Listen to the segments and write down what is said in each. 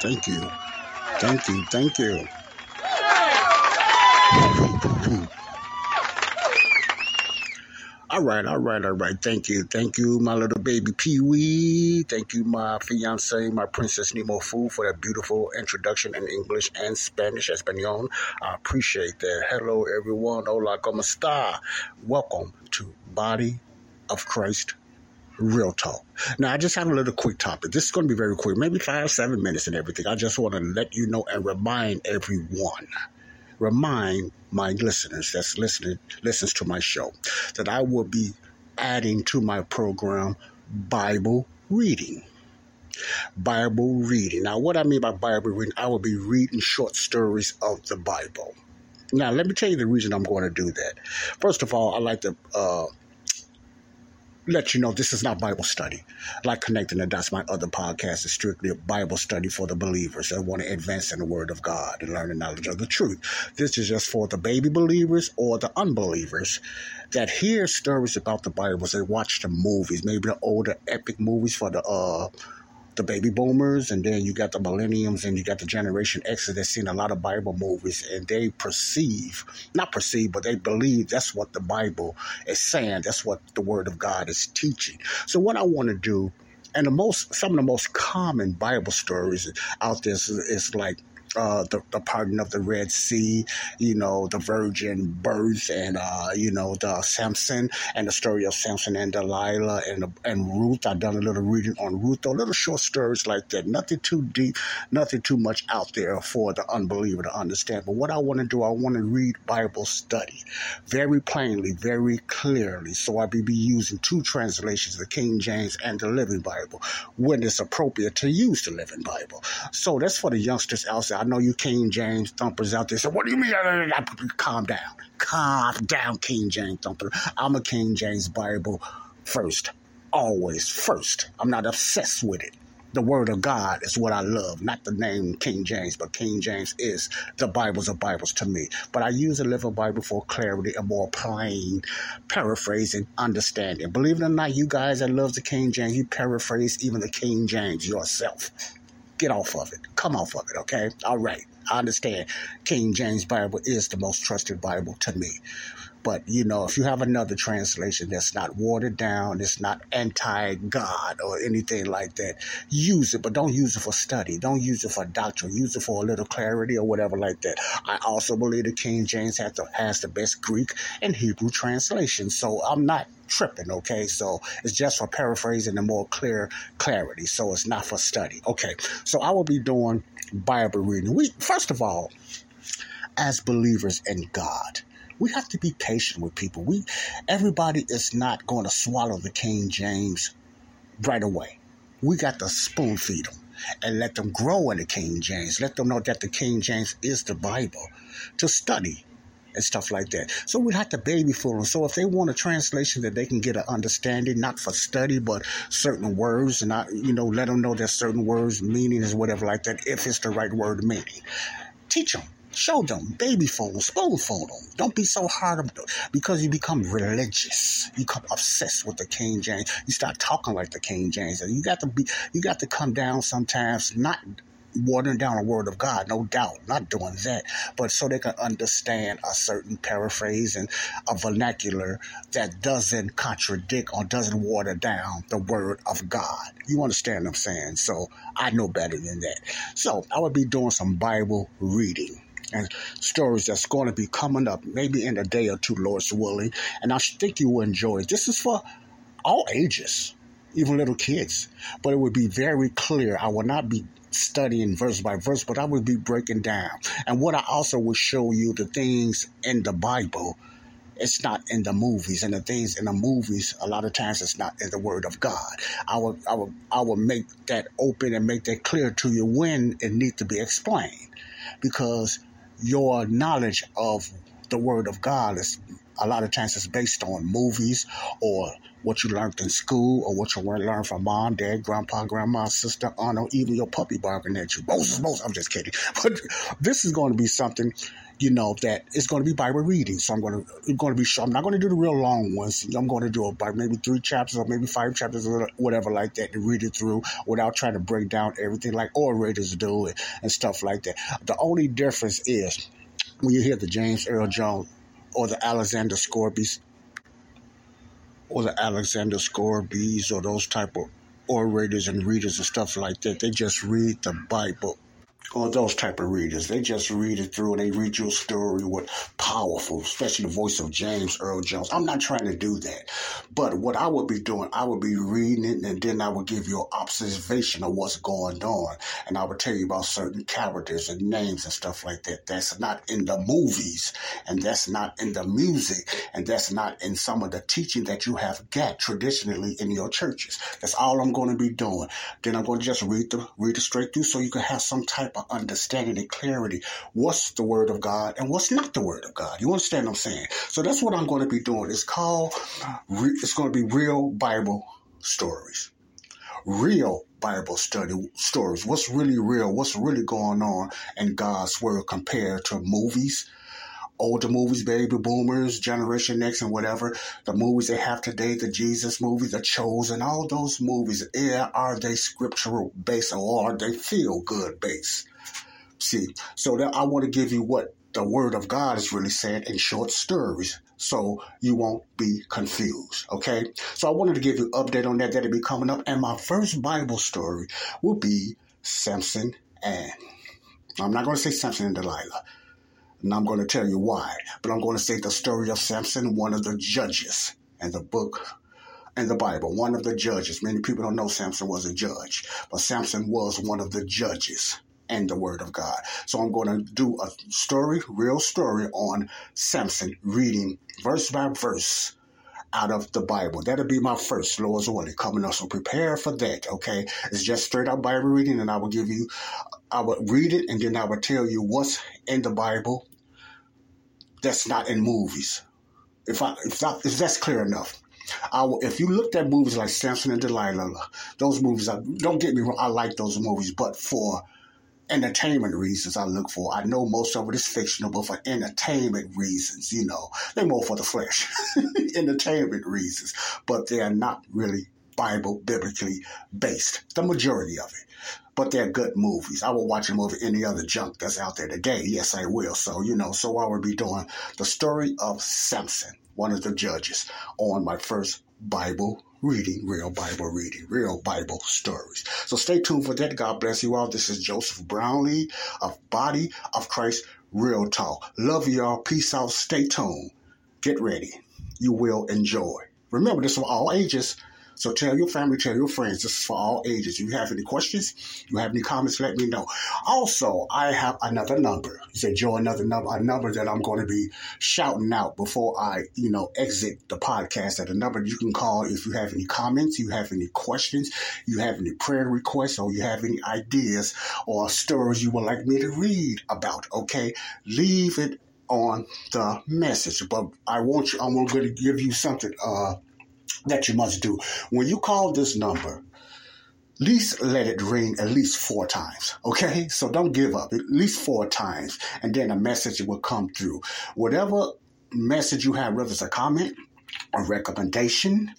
Thank you. Thank you. Thank you. All right, all right, all right. Thank you. Thank you, my little baby Pee Wee. Thank you, my fiance, my Princess Nemo Fu, for that beautiful introduction in English and Spanish, Espanol. I appreciate that. Hello, everyone. Hola, como está? Welcome to Body of Christ Real Talk. Now, I just have a little quick topic. This is going to be very quick, maybe five, seven minutes and everything. I just want to let you know and remind everyone remind my listeners that's listening listens to my show that I will be adding to my program Bible reading. Bible reading. Now, what I mean by Bible reading, I will be reading short stories of the Bible. Now, let me tell you the reason I'm going to do that. First of all, I like to uh, let you know this is not Bible study. Like Connecting the Dots, my other podcast is strictly a Bible study for the believers that want to advance in the Word of God and learn the knowledge of the truth. This is just for the baby believers or the unbelievers that hear stories about the Bible. They watch the movies, maybe the older epic movies for the uh the baby boomers, and then you got the millenniums, and you got the Generation X that's seen a lot of Bible movies, and they perceive, not perceive, but they believe that's what the Bible is saying. That's what the Word of God is teaching. So, what I want to do, and the most, some of the most common Bible stories out there is, is like uh, the, the parting of the Red Sea, you know, the virgin birth, and uh, you know the Samson and the story of Samson and Delilah and and Ruth. I've done a little reading on Ruth, a little short stories like that. Nothing too deep, nothing too much out there for the unbeliever to understand. But what I want to do, I want to read Bible study very plainly, very clearly. So I be, be using two translations, the King James and the Living Bible, when it's appropriate to use the Living Bible. So that's for the youngsters out there. Know you King James thumpers out there. So what do you mean? Calm down. Calm down, King James thumper. I'm a King James Bible first. Always first. I'm not obsessed with it. The word of God is what I love, not the name King James, but King James is the Bibles of Bibles to me. But I use a Living Bible for clarity, a more plain paraphrasing, understanding. Believe it or not, you guys that love the King James, you paraphrase even the King James yourself. Get off of it. Come off of it, okay? All right. I understand King James Bible is the most trusted Bible to me. But, you know, if you have another translation that's not watered down, it's not anti God or anything like that, use it, but don't use it for study. Don't use it for doctrine. Use it for a little clarity or whatever like that. I also believe that King James has the, has the best Greek and Hebrew translation. So I'm not tripping, okay? So it's just for paraphrasing and more clear clarity. So it's not for study. Okay. So I will be doing Bible reading. We first of all, as believers in God, we have to be patient with people. We everybody is not going to swallow the King James right away. We got to spoon feed them and let them grow in the King James. Let them know that the King James is the Bible to study and stuff like that. So we have to baby fool them. So if they want a translation that they can get an understanding, not for study, but certain words, and I, you know, let them know that certain words meaning is whatever like that, if it's the right word meaning. Teach them. Show them, baby fold, spoon fold them. Don't be so hard on them because you become religious. You become obsessed with the King James. You start talking like the King James, you got to be, you got to come down sometimes, not watering down the word of God, no doubt, not doing that, but so they can understand a certain paraphrase and a vernacular that doesn't contradict or doesn't water down the word of God. You understand what I'm saying? So I know better than that. So I would be doing some Bible reading and stories that's going to be coming up maybe in a day or two, Lord's willing. And I think you will enjoy it. This is for all ages, even little kids. But it would be very clear. I will not be studying verse by verse, but I would be breaking down. And what I also will show you the things in the Bible. It's not in the movies, and the things in the movies, a lot of times, it's not in the Word of God. I will, I will, I will make that open and make that clear to you when it needs to be explained, because your knowledge of the Word of God is a lot of times it's based on movies or what you learned in school or what you learned from mom, dad, grandpa, grandma, sister, aunt, or even your puppy barking at you. Moses, Moses, I'm just kidding. But this is going to be something, you know, that it's going to be Bible reading. So I'm going to, I'm going to be sure. I'm not going to do the real long ones. I'm going to do by maybe three chapters or maybe five chapters or whatever like that to read it through without trying to break down everything like orators do and, and stuff like that. The only difference is when you hear the James Earl Jones or the Alexander Scourby's or the Alexander Scourby's or those type of orators and readers and stuff like that, they just read the Bible or those type of readers. They just read it through and they read your story with powerful, especially the voice of James Earl Jones. I'm not trying to do that. But what I would be doing, I would be reading it and then I would give you an observation of what's going on. And I would tell you about certain characters and names and stuff like that. That's not in the movies and that's not in the music and that's not in some of the teaching that you have got traditionally in your churches. That's all I'm going to be doing. Then I'm going to just read the read it straight through so you can have some type understanding and clarity what's the word of God and what's not the word of God. You understand what I'm saying? So that's what I'm going to be doing. It's called, it's going to be real Bible stories. Real Bible study stories. What's really real? What's really going on in God's word compared to movies? Older movies, baby boomers, Generation X, and whatever, the movies they have today, the Jesus movies, the Chosen, all those movies, yeah, are they scriptural based or are they feel good based? See, so that I want to give you what the Word of God is really saying in short stories so you won't be confused. Okay. So I wanted to give you an update on that. That'll be coming up. And my first Bible story will be Samson and I'm not going to say Samson and Delilah. And I'm going to tell you why. But I'm going to say the story of Samson, one of the judges in the book in the Bible, one of the judges. Many people don't know Samson was a judge, but Samson was one of the judges and the Word of God. So I'm going to do a story, real story on Samson, reading verse by verse out of the Bible. That'll be my first, Lord's willing, coming up. So prepare for that, okay? It's just straight up Bible reading, and I will give you, I will read it, and then I will tell you what's in the Bible that's not in movies. If I if, if that's clear enough. I if you looked at movies like Samson and Delilah, those movies, I, don't get me wrong, I like those movies, but for entertainment reasons I look for. I know most of it is fictional, but for entertainment reasons, you know, they're more for the flesh, entertainment reasons, but they are not really Bible biblically based. The majority of it. But they're good movies. I will watch them over any other junk that's out there today. Yes, I will. So, you know, so I will be doing the story of Samson, one of the judges, on my first Bible reading, real Bible reading, real Bible stories. So stay tuned for that. God bless you all. This is Joseph Brownlee of Body of Christ Real Talk. Love y'all. Peace out. Stay tuned. Get ready. You will enjoy. Remember, this is for all ages. So tell your family, tell your friends. This is for all ages. If you have any questions, you have any comments, let me know. Also, I have another number. You say, Joe, another number, a number that I'm going to be shouting out before I, you know, exit the podcast. At a number you can call if you have any comments, you have any questions, you have any prayer requests, or you have any ideas or stories you would like me to read about. Okay, leave it on the message. But I want you. I'm going to give you something. Uh, that you must do. When you call this number, at least let it ring at least four times. Okay? So don't give up. At least four times. And then a message will come through. Whatever message you have, whether it's a comment, a recommendation,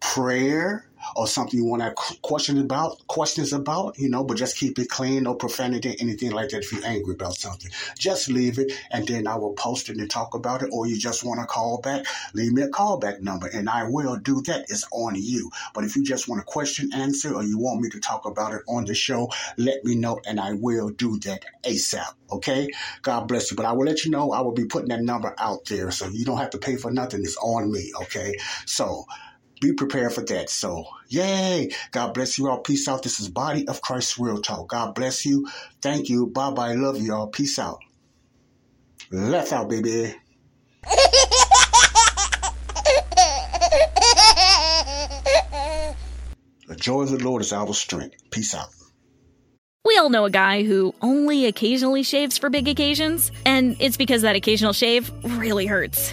prayer, or something you want to question about, questions about, you know, but just keep it clean, no profanity, anything like that. If you're angry about something, just leave it, and then I will post it and talk about it. Or you just want to call back, leave me a callback number, and I will do that. It's on you. But if you just want a question answer, or you want me to talk about it on the show, let me know, and I will do that ASAP. Okay, God bless you. But I will let you know I will be putting that number out there, so you don't have to pay for nothing. It's on me. Okay, so be prepared for that. So, yay. God bless you all. Peace out. This is Body of Christ Real Talk. God bless you. Thank you. Bye bye. Love you all. Peace out. Left out, baby. the joy of the Lord is our strength. Peace out. We all know a guy who only occasionally shaves for big occasions, and it's because that occasional shave really hurts.